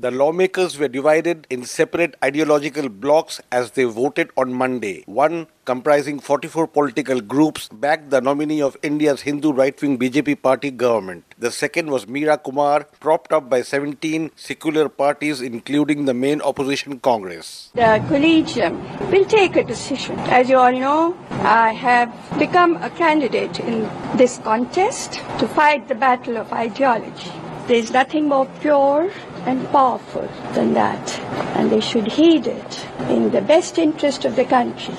The lawmakers were divided in separate ideological blocks as they voted on Monday. One, comprising 44 political groups, backed the nominee of India's Hindu right wing BJP party government. The second was Meera Kumar, propped up by 17 secular parties, including the main opposition Congress. The collegium will take a decision. As you all know, I have become a candidate in this contest to fight the battle of ideology. There is nothing more pure and powerful than that, and they should heed it in the best interest of the country.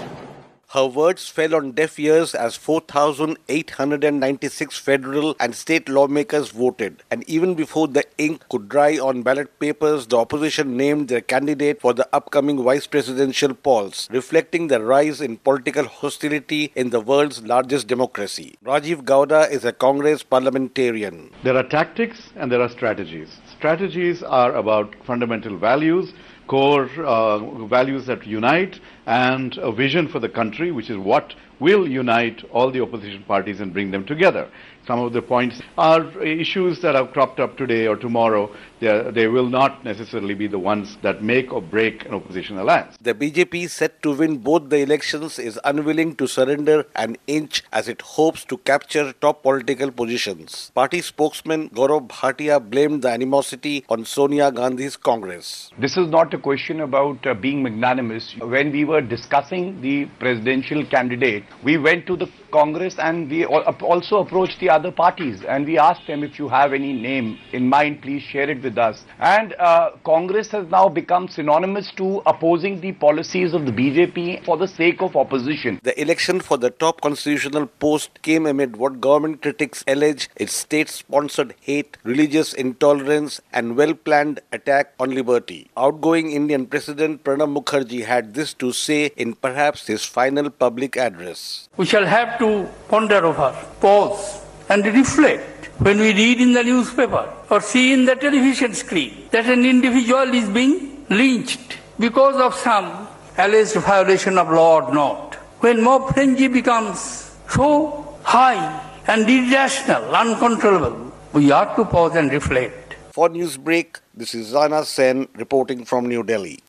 Her words fell on deaf ears as 4,896 federal and state lawmakers voted. And even before the ink could dry on ballot papers, the opposition named their candidate for the upcoming vice presidential polls, reflecting the rise in political hostility in the world's largest democracy. Rajiv Gowda is a Congress parliamentarian. There are tactics and there are strategies. Strategies are about fundamental values core uh, values that unite and a vision for the country, which is what will unite all the opposition parties and bring them together. Some of the points are issues that have cropped up today or tomorrow. They, they will not necessarily be the ones that make or break an opposition alliance. The BJP, set to win both the elections, is unwilling to surrender an inch as it hopes to capture top political positions. Party spokesman Gaurav Bhatia blamed the animosity on Sonia Gandhi's Congress. This is not a question about uh, being magnanimous. When we were discussing the presidential candidate, we went to the Congress and we also approached the other parties and we asked them if you have any name in mind, please share it with us. And uh, Congress has now become synonymous to opposing the policies of the BJP for the sake of opposition. The election for the top constitutional post came amid what government critics allege its state-sponsored hate, religious intolerance and well-planned attack on liberty. Outgoing Indian President Pranab Mukherjee had this to say in perhaps his final public address. We shall have to ponder over, pause and reflect when we read in the newspaper or see in the television screen that an individual is being lynched because of some alleged violation of law or not. When mob frenzy becomes so high and irrational, uncontrollable, we ought to pause and reflect. For Newsbreak, this is Rana Senn reporting from New Delhi.